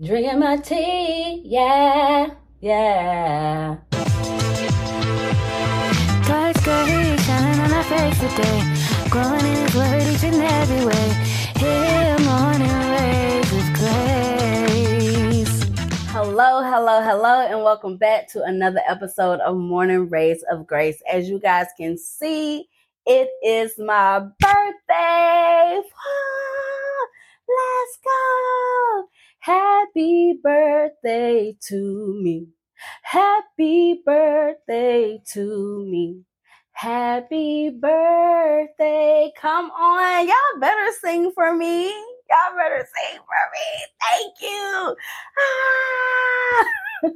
Drinking my tea, yeah, yeah. Shining on our face today. Growing in His word each and every way. Here, morning rays of grace. Hello, hello, hello, and welcome back to another episode of Morning Rays of Grace. As you guys can see, it is my birthday. Let's go. Happy birthday to me. Happy birthday to me. Happy birthday. Come on. Y'all better sing for me. Y'all better sing for me. Thank you. Ah.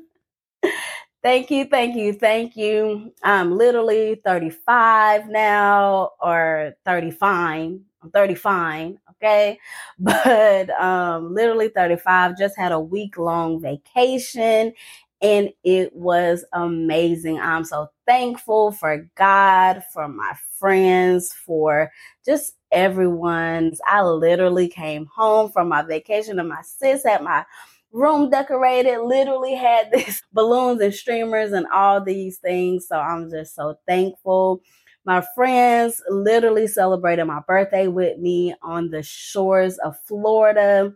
thank you, thank you, thank you. I'm literally 35 now or 30 fine. I'm 30 fine, okay? But um literally 35 just had a week long vacation and it was amazing. I'm so thankful for God, for my friends, for just everyone's. I literally came home from my vacation and my sis had my room decorated, literally had these balloons and streamers and all these things. So I'm just so thankful. My friends literally celebrated my birthday with me on the shores of Florida.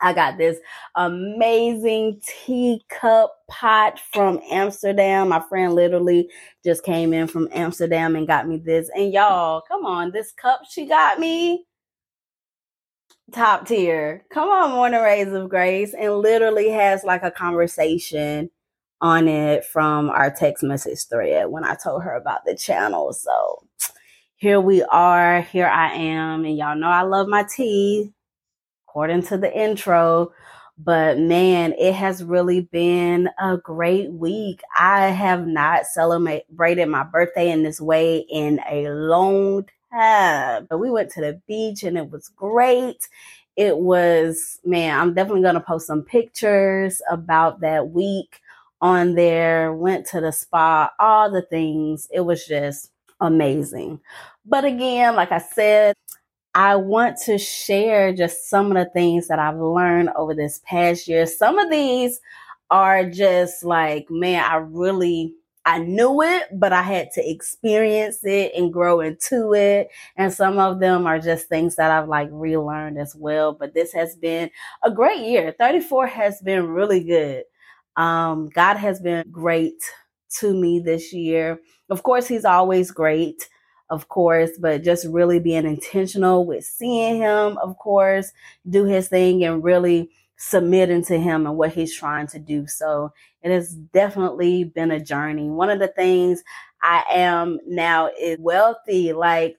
I got this amazing teacup pot from Amsterdam. My friend literally just came in from Amsterdam and got me this. And y'all, come on, this cup she got me, top tier. Come on, Morning Rays of Grace, and literally has like a conversation on it from our text message thread when I told her about the channel. So here we are. Here I am. And y'all know I love my tea, according to the intro. But man, it has really been a great week. I have not celebrated my birthday in this way in a long time. But we went to the beach and it was great. It was, man, I'm definitely going to post some pictures about that week on there, went to the spa, all the things. It was just amazing. But again, like I said, I want to share just some of the things that I've learned over this past year. Some of these are just like, man, I really I knew it, but I had to experience it and grow into it. And some of them are just things that I've like relearned as well. But this has been a great year. 34 has been really good. Um, God has been great to me this year. Of course, He's always great, of course, but just really being intentional with seeing Him, of course, do His thing and really submitting to Him and what He's trying to do. So it has definitely been a journey. One of the things I am now is wealthy. Like,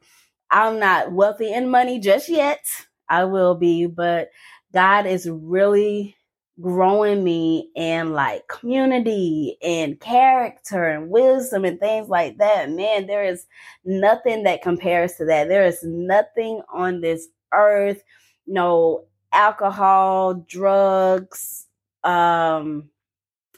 I'm not wealthy in money just yet. I will be, but God is really growing me in like community and character and wisdom and things like that. Man, there is nothing that compares to that. There is nothing on this earth, no alcohol, drugs, um,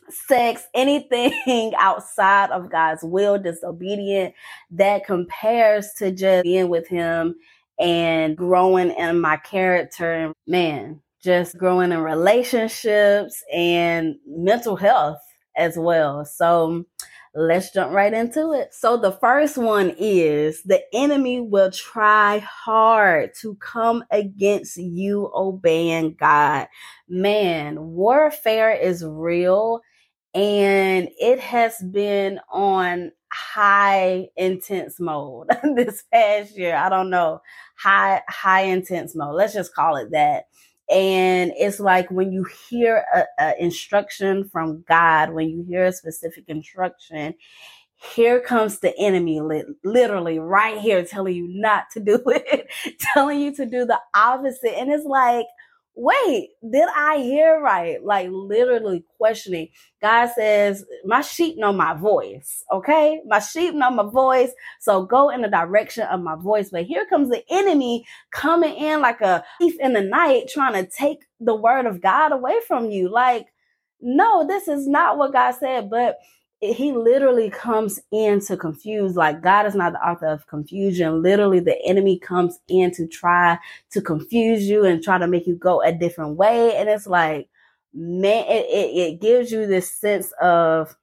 sex, anything outside of God's will, disobedient, that compares to just being with Him and growing in my character. Man, just growing in relationships and mental health as well. So let's jump right into it. So the first one is the enemy will try hard to come against you obeying God. Man, warfare is real and it has been on high intense mode this past year. I don't know, high high intense mode. Let's just call it that and it's like when you hear a, a, instruction from god when you hear a specific instruction here comes the enemy li- literally right here telling you not to do it telling you to do the opposite. And it's like wait, did I hear right? Like literally questioning. God says, my sheep know my voice. Okay. My sheep know my voice. So go in the direction of my voice. But here comes the enemy coming in like a thief in the night, trying to take the word of God away from you. Like, no, this is not what God said. But he literally comes in to confuse like god is not the author of confusion. Literally the enemy comes in to try to confuse you and try to make you go a different way. And it's like man, it, it, it gives you this sense of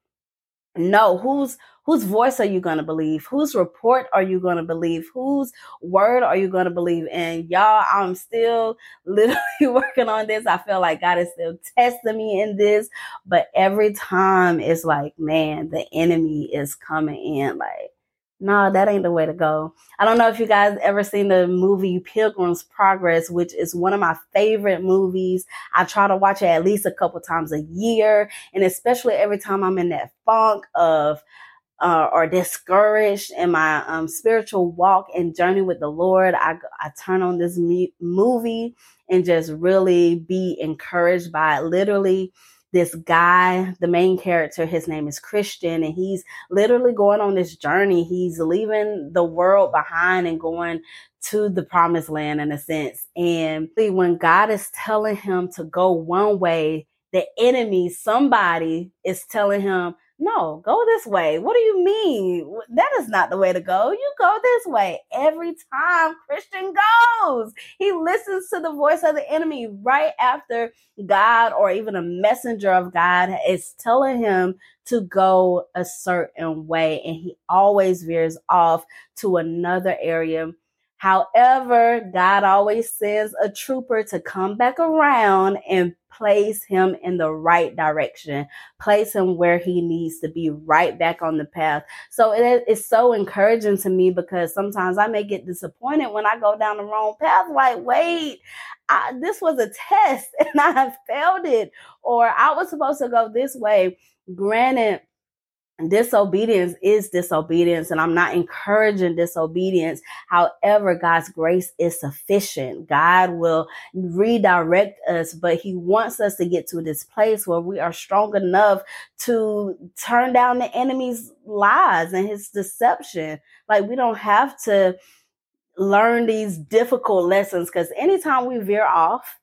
no, whose whose voice are you going to believe? Whose report are you going to believe? Whose word are you going to believe? And y'all, I'm still literally working on this. I feel like God is still testing me in this, but every time it's like, man, the enemy is coming in like no, that ain't the way to go. I don't know if you guys ever seen the movie Pilgrim's Progress, which is one of my favorite movies. I try to watch it at least a couple times a year, and especially every time I'm in that funk of uh, or discouraged in my um, spiritual walk and journey with the Lord, I, I turn on this me- movie and just really be encouraged by it. Literally, this guy, the main character, his name is Christian, and he's literally going on this journey. He's leaving the world behind and going to the promised land in a sense. And when God is telling him to go one way, the enemy, somebody is telling him, no, go this way. What do you mean? That is not the way to go. You go this way. Every time Christian goes, he listens to the voice of the enemy right after God or even a messenger of God is telling him to go a certain way. And he always veers off to another area However, God always sends a trooper to come back around and place him in the right direction, place him where he needs to be, right back on the path. So it is so encouraging to me because sometimes I may get disappointed when I go down the wrong path. Like, wait, I, this was a test and I have failed it, or I was supposed to go this way. Granted, disobedience is disobedience and i'm not encouraging disobedience. However god's grace is sufficient. God will redirect us but he wants us to get to this place where we are strong enough to turn down the enemy's lies and his deception. Like we don't have to learn these difficult lessons because anytime we veer off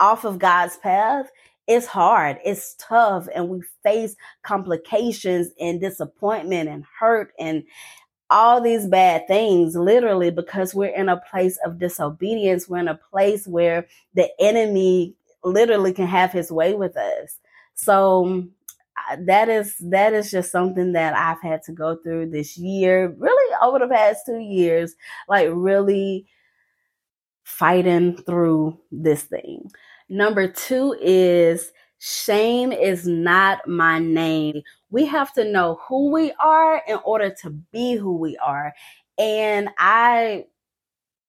off of god's path it's hard, it's tough, and we face complications and disappointment and hurt and all these bad things literally because we're in a place of disobedience. We're in a place where the enemy literally can have his way with us. So that is that is just something that I've had to go through this year, really over the past 2 years, like really fighting through this thing. Number two is shame is not my name. We have to know who we are in order to be who we are. And I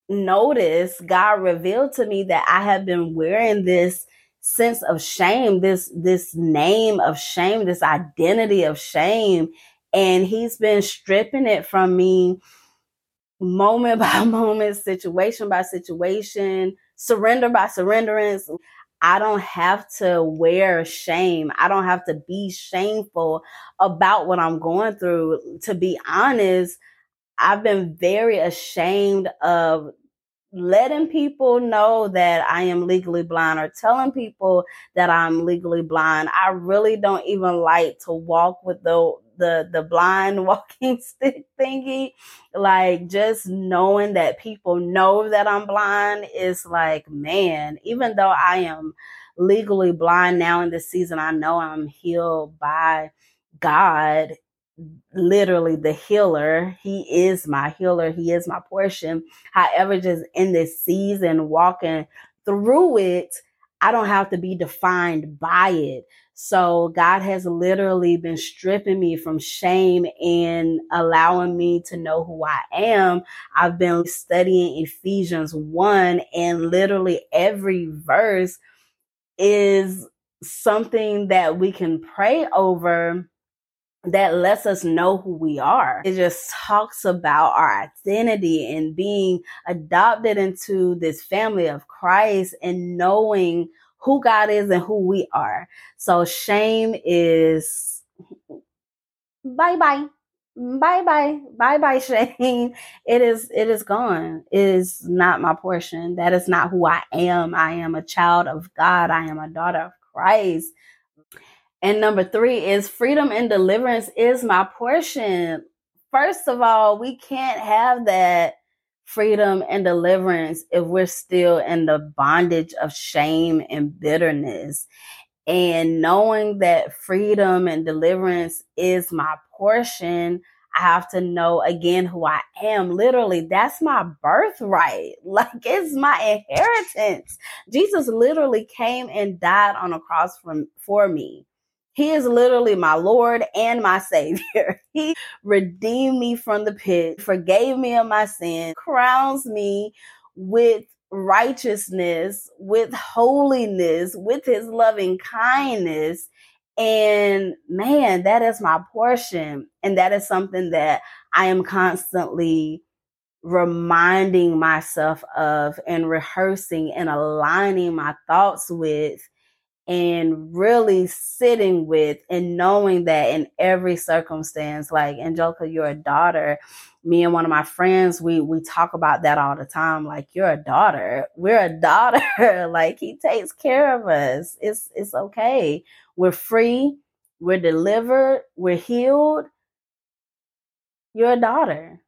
noticed God revealed to me that I have been wearing this sense of shame, this this name of shame, this identity of shame, and he's been stripping it from me moment by moment, situation by situation, surrender by surrenderance. I don't have to wear shame. I don't have to be shameful about what I'm going through. To be honest, I've been very ashamed of letting people know that I am legally blind or telling people that I'm legally blind. I really don't even like to walk with the the the blind walking stick thingy like just knowing that people know that i'm blind is like man even though i am legally blind now in this season i know i'm healed by god literally the healer. He is my healer. He is my portion. However just in this season walking through it i don't have to be defined by it so God has literally been stripping me from shame and allowing me to know who I am. I've been studying Ephesians 1 and literally every verse is something that we can pray over that lets us know who we are. It just talks about our identity and being adopted into this family of Christ and knowing who God is and who we are. So shame is bye bye. Bye bye. Bye bye shame. It is it is gone. It is not my portion. That is not who I am. I am a child of God. I am a daughter of Christ. And number 3 is freedom and deliverance is my portion. First of all, we can't have that freedom and deliverance if we're still in the bondage of shame and bitterness. And knowing that freedom and deliverance is my portion, I have to know again who I am. Literally, that's my birthright. Like it's my inheritance. Jesus literally came and died on a cross from, for me. He is literally my Lord and my Savior. He redeemed me from the pit, forgave me of my sin, crowns me with righteousness, with holiness, with his loving kindness. And man, that is my portion. And that is something that I am constantly reminding myself of and rehearsing and aligning my thoughts with and really sitting with and knowing that in every circumstance like angelica you're a daughter. Me and one of my friends we we talk about that all the time like you're a daughter. We're a daughter. Like he takes care of us. It's it's okay. We're free. We're delivered. We're healed. You're a daughter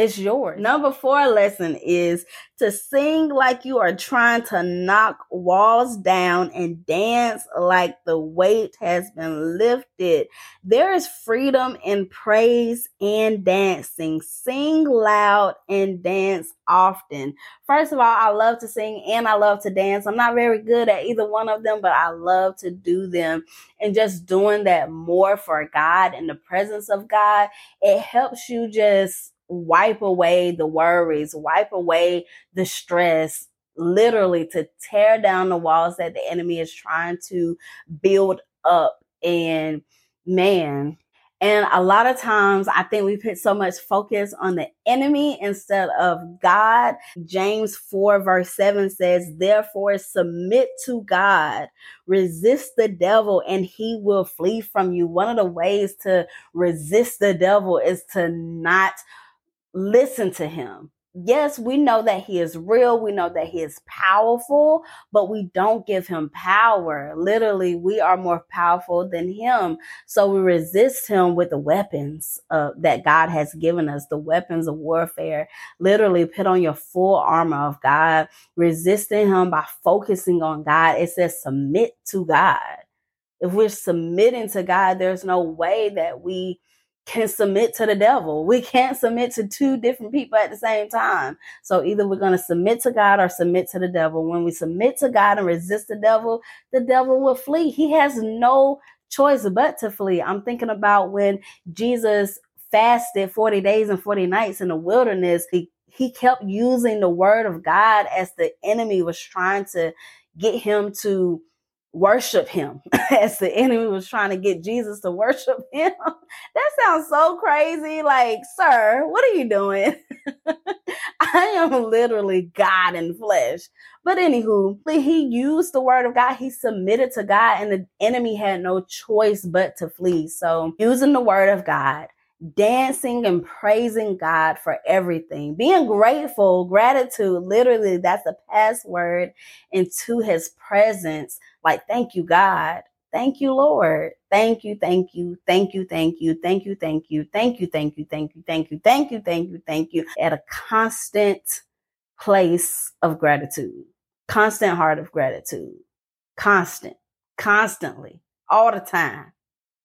it's yours. Number four lesson is to sing like you are trying to knock walls down and dance like the weight has been lifted. There is freedom in praise and dancing. Sing loud and dance often. First of all, I love to sing and I love to dance. I'm not very good at either one of them, but I love to do them. And just doing that more for God in the presence of God, it helps you just wipe away the worries, wipe away the stress, literally to tear down the walls that the enemy is trying to build up. And man, and a lot of times I think we put so much focus on the enemy instead of God. James 4 verse 7 says, therefore submit to God, resist the devil and he will flee from you. One of the ways to resist the devil is to not listen to him. Yes, we know that he is real. We know that he is powerful, but we don't give him power. Literally, we are more powerful than him. So we resist him with the weapons uh, that God has given us, the weapons of warfare. Literally, put on your full armor of God, resisting him by focusing on God. It says submit to God. If we're submitting to God, there's no way that we can submit to the devil. We can't submit to two different people at the same time. So either we're going to submit to God or submit to the devil. When we submit to God and resist the devil, the devil will flee. He has no choice but to flee. I'm thinking about when Jesus fasted 40 days and 40 nights in the wilderness. He he kept using the word of God as the enemy was trying to get him to worship him as the enemy was trying to get Jesus to worship him. that sounds so crazy. Like, sir, what are you doing? I am literally God in flesh. But anywho, he used the word of God. He submitted to God, and the enemy had no choice but to flee. So, using the word of God, dancing and praising God for everything, being grateful, gratitude, literally, that's a password into his presence like, thank you, God. Thank you, Lord. Thank you, thank you, thank you, thank you, thank you, thank you, thank you, thank you, thank you, thank you, thank you, thank you, thank you. At a constant place of gratitude, constant heart of gratitude, constant, constantly, all the time,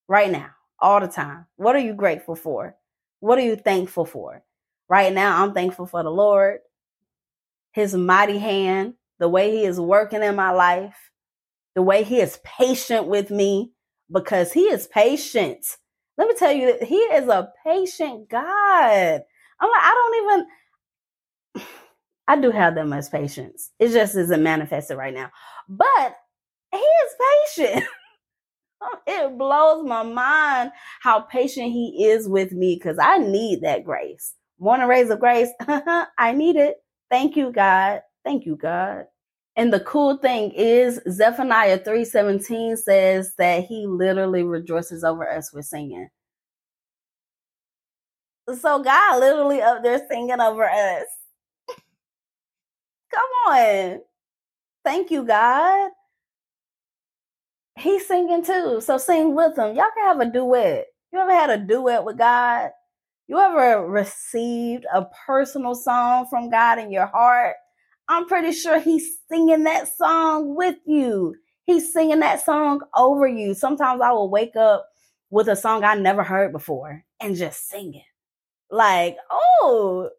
right now, all the time. What are you grateful for? What are you thankful for? Right now, I'm thankful for the Lord, His mighty hand, the way He is working in my life the way he is patient with me because he is patient. Let me tell you he is a patient God. I'm like, I don't even I do have that much patience. It just isn't manifested right now. But he is patient. it blows my mind how patient he is with me because I need that grace. Morning rays of grace. I need it. Thank you, God. Thank you, God. And the cool thing is Zephaniah 3:17 says that he literally rejoices over us with singing. So God literally up there singing over us. Come on. Thank you, God. He's singing too. So sing with him. Y'all can have a duet. You ever had a duet with God? You ever received a personal song from God in your heart? I'm pretty sure He's singing that song with you. He's singing that song over you. Sometimes I will wake up with a song I never heard before and just sing it. Like, oh,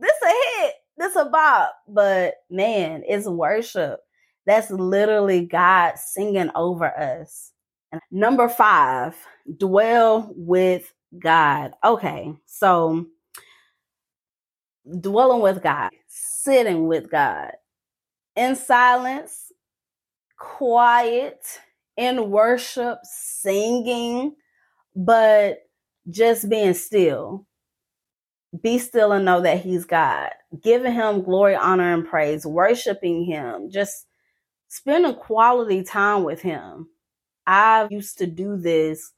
this a hit, this a bop. But man, it's worship. That's literally God singing over us. And number five, dwell with God. Okay, so dwelling with God, sitting with God in silence, quiet, in worship, singing, but just being still. Be still and know that He's God. Giving Him glory, honor, and praise, worshiping Him, just spending quality time with Him. I used to do this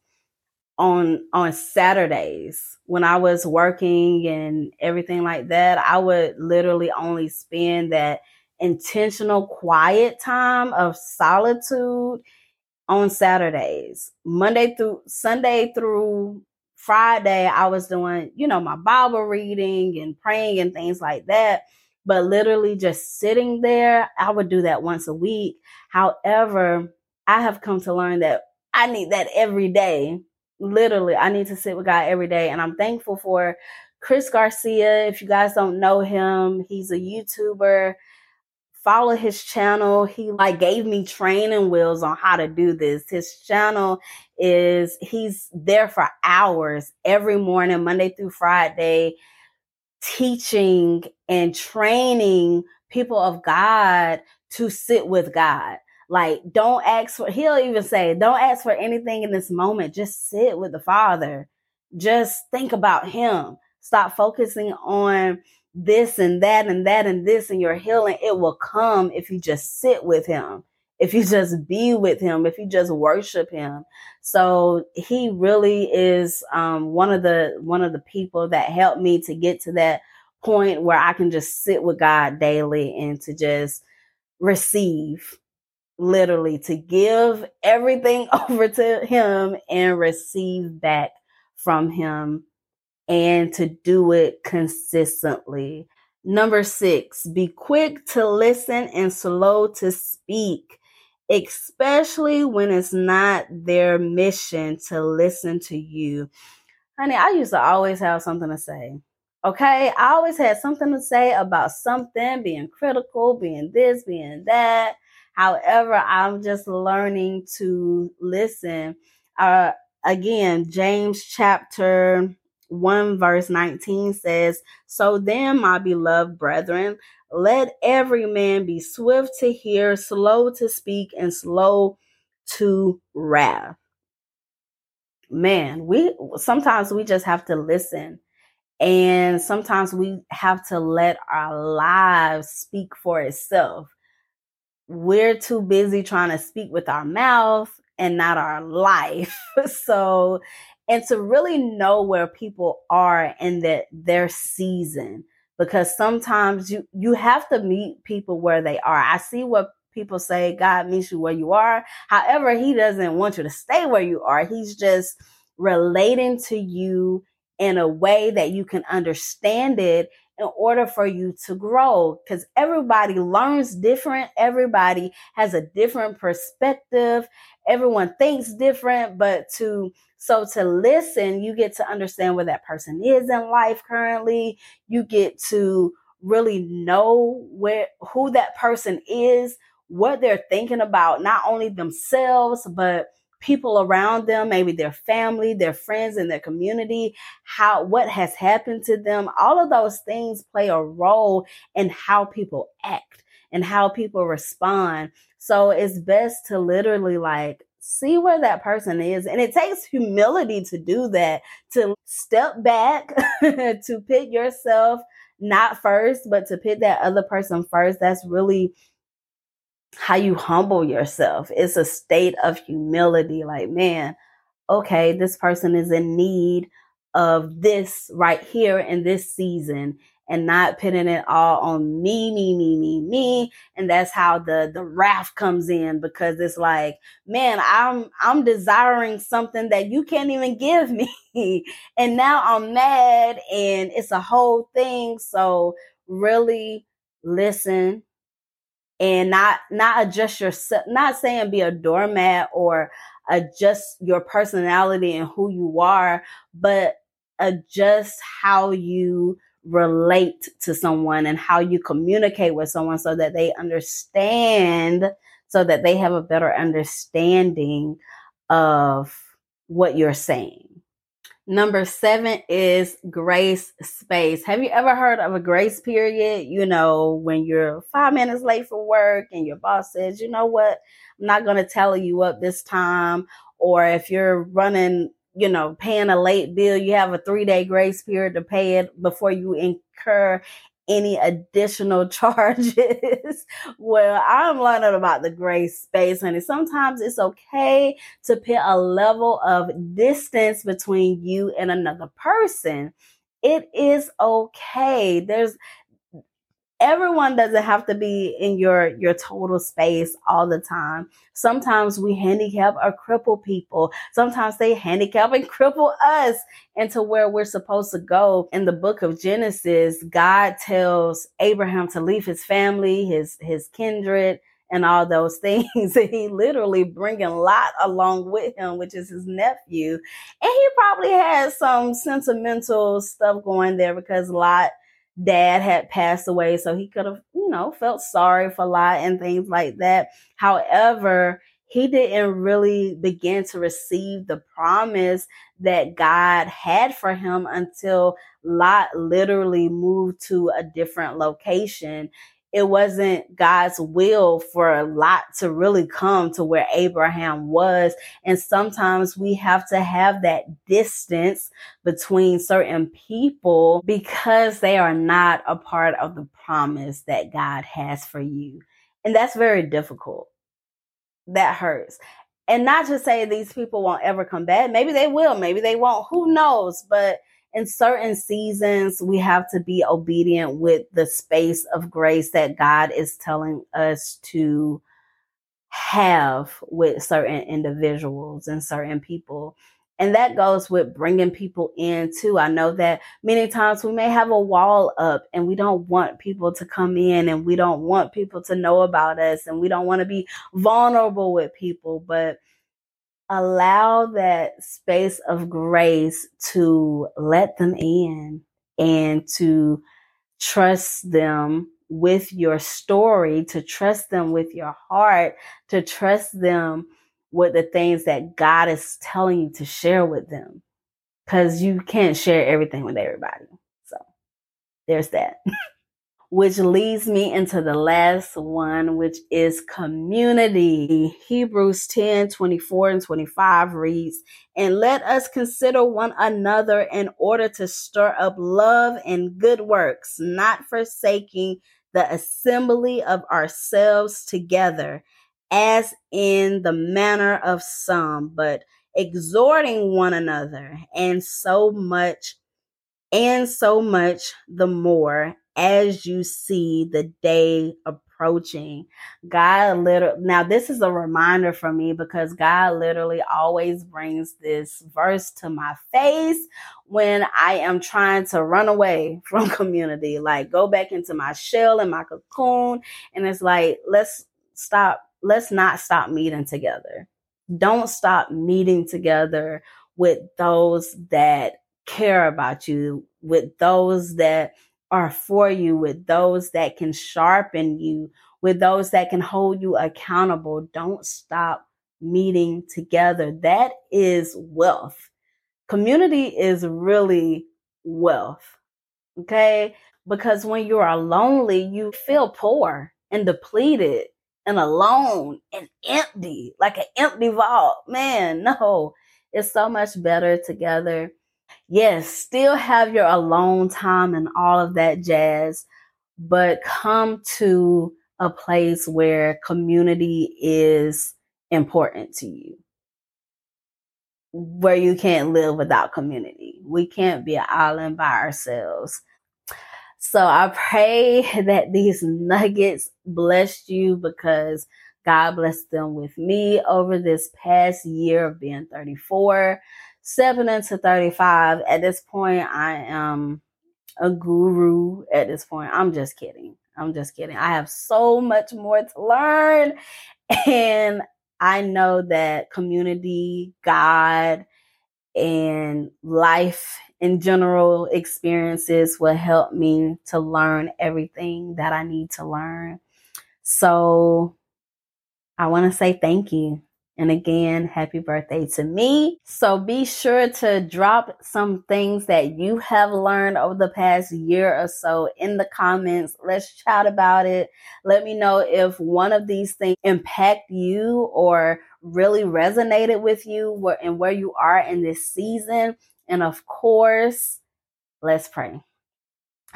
on on Saturdays when I was working and everything like that, I would literally only spend that intentional quiet time of solitude on Saturdays. Monday through Sunday through Friday, I was doing, you know, my Bible reading and praying and things like that. But literally just sitting there, I would do that once a week. However, I have come to learn that I need that every day literally i need to sit with god every day and i'm thankful for chris garcia. If you guys don't know him he's a youtuber. Follow his channel. He like gave me training wheels on how to do this. His channel is he's there for hours every morning monday through friday teaching and training people of god to sit with god like, don't ask for, he'll even say, don't ask for anything in this moment. Just sit with the Father. Just think about Him. Stop focusing on this and that and that and this and your healing. It will come if you just sit with Him, if you just be with Him, if you just worship Him. So He really is um, one of the one of the people that helped me to get to that point where I can just sit with God daily and to just receive literally to give everything over to him and receive back from him and to do it consistently. Number six, be quick to listen and slow to speak, especially when it's not their mission to listen to you. Honey, I used to always have something to say. Okay, I always had something to say about something, being critical, being this, being that However, I'm just learning to listen. Uh, again, James chapter 1, verse 19 says, So then, my beloved brethren, let every man be swift to hear, slow to speak, and slow to wrath. Man, we sometimes we just have to listen. And sometimes we have to let our lives speak for itself we're too busy trying to speak with our mouth and not our life. so, and to really know where people are in that their season because sometimes you you have to meet people where they are. I see what people say God meets you where you are. However, he doesn't want you to stay where you are. He's just relating to you in a way that you can understand it in order for you to grow because everybody learns different everybody has a different perspective everyone thinks different but to so to listen you get to understand where that person is in life currently. You get to really know where who that person is what they're thinking about not only themselves but people around them, maybe their family, their friends in their community, how what has happened to them. All of those things play a role in how people act and how people respond. So it's best to literally like see where that person is. And it takes humility to do that, to step back, to put yourself not first, but to put that other person first. That's really how you humble yourself. It's a state of humility. Like, man, okay, this person is in need of this right here in this season. and not putting it all on me, me, me, me, me. And that's how the the wrath comes in because it's like, man, I'm I'm desiring something that you can't even give me. and now I'm mad and it's a whole thing. So really listen and not not adjust yourself not saying be a doormat or adjust your personality and who you are but adjust how you relate to someone and how you communicate with someone so that they understand so that they have a better understanding of what you're saying Number seven is grace space. Have you ever heard of a grace period? You know, when you're five minutes late for work and your boss says, you know what, I'm not going to tell you up this time. Or if you're running, you know, paying a late bill, you have a three day grace period to pay it before you incur any additional charges. well, I'm learning about the gray space, honey. Sometimes it's okay to put a level of distance between you and another person. It is okay. There's everyone doesn't have to be in your your total space all the time. Sometimes we handicap or cripple people. Sometimes they handicap and cripple us into where we're supposed to go. In the book of genesis god tells abraham to leave his family his his kindred and all those things. And he literally bringing lot along with him which is his nephew. And he probably has some sentimental stuff going there because lot dad had passed away, so he could have, you know, felt sorry for Lot and things like that. However, he didn't really begin to receive the promise that God had for him until Lot literally moved to a different location it wasn't God's will for a Lot to really come to where Abraham was. And sometimes we have to have that distance between certain people because they are not a part of the promise that God has for you. And that's very difficult. That hurts. And not to say these people won't ever come back. Maybe they will, maybe they won't. Who knows? But in certain seasons, we have to be obedient with the space of grace that God is telling us to have with certain individuals and certain people. And that goes with bringing people in too. I know that many times we may have a wall up and we don't want people to come in and we don't want people to know about us and we don't want to be vulnerable with people. But allow that space of grace to let them in and to trust them with your story, to trust them with your heart, to trust them with the things that God is telling you to share with them. Because you can't share everything with everybody. So there's that. which leads me into the last one, which is community. Hebrews 10 24 and 25 reads, And let us consider one another in order to stir up love and good works, not forsaking the assembly of ourselves together, as in the manner of some, but exhorting one another, and so much and so much the more as you see the day approaching. God literally, now this is a reminder for me because God literally always brings this verse to my face when I am trying to run away from community, like go back into my shell and my cocoon. And it's like, let's stop, let's not stop meeting together. Don't stop meeting together with those that care about you, with those that are for you, with those that can sharpen you, with those that can hold you accountable. Don't stop meeting together. That is wealth. Community is really wealth. Okay. Because when you are lonely, you feel poor and depleted and alone and empty, like an empty vault. Man, no, it's so much better together yes, still have your alone time and all of that jazz, but come to a place where community is important to you. Where you can't live without community. We can't be an island by ourselves. So I pray that these nuggets blessed you because God blessed them with me over this past year of being 34, 7 into 35. At this point, I am a guru at this point. I'm just kidding. I'm just kidding. I have so much more to learn. And I know that community, God, and life in general experiences will help me to learn everything that I need to learn. So I want to say thank you. And again, happy birthday to me. So be sure to drop some things that you have learned over the past year or so in the comments. Let's chat about it. Let me know if one of these things impact you or really resonated with you and where you are in this season. And of course, let's pray.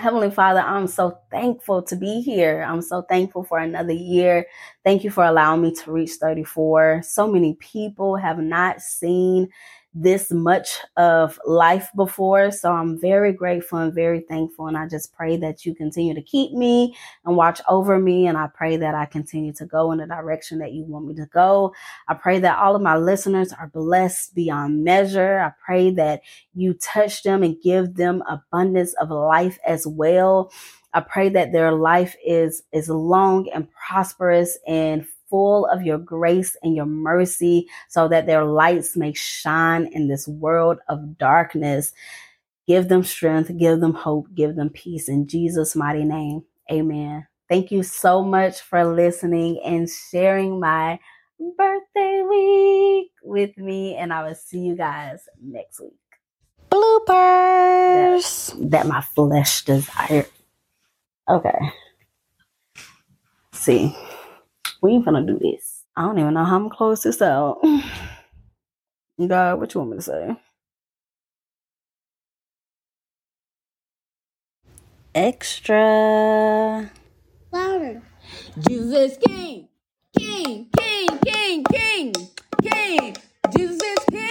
Heavenly Father, I'm so thankful to be here. I'm so thankful for another year. Thank you for allowing me to reach 34. So many people have not seen this much of life before. So I'm very grateful and very thankful. And I just pray that you continue to keep me and watch over me. And I pray that I continue to go in the direction that you want me to go. I pray that all of my listeners are blessed beyond measure. I pray that you touch them and give them abundance of life as well. I pray that their life is is long and prosperous and full of your grace and your mercy so that their lights may shine in this world of darkness. Give them strength, give them hope, give them peace in Jesus' mighty name. Amen. Thank you so much for listening and sharing my birthday week with me. And I will see you guys next week. Bloopers. That, that my flesh desire. Okay. See we ain't gonna do this. I don't even know how I'm gonna close this out. God, what you want me to say? Extra. Louder. Jesus King, King, King, King, King, King. Jesus King.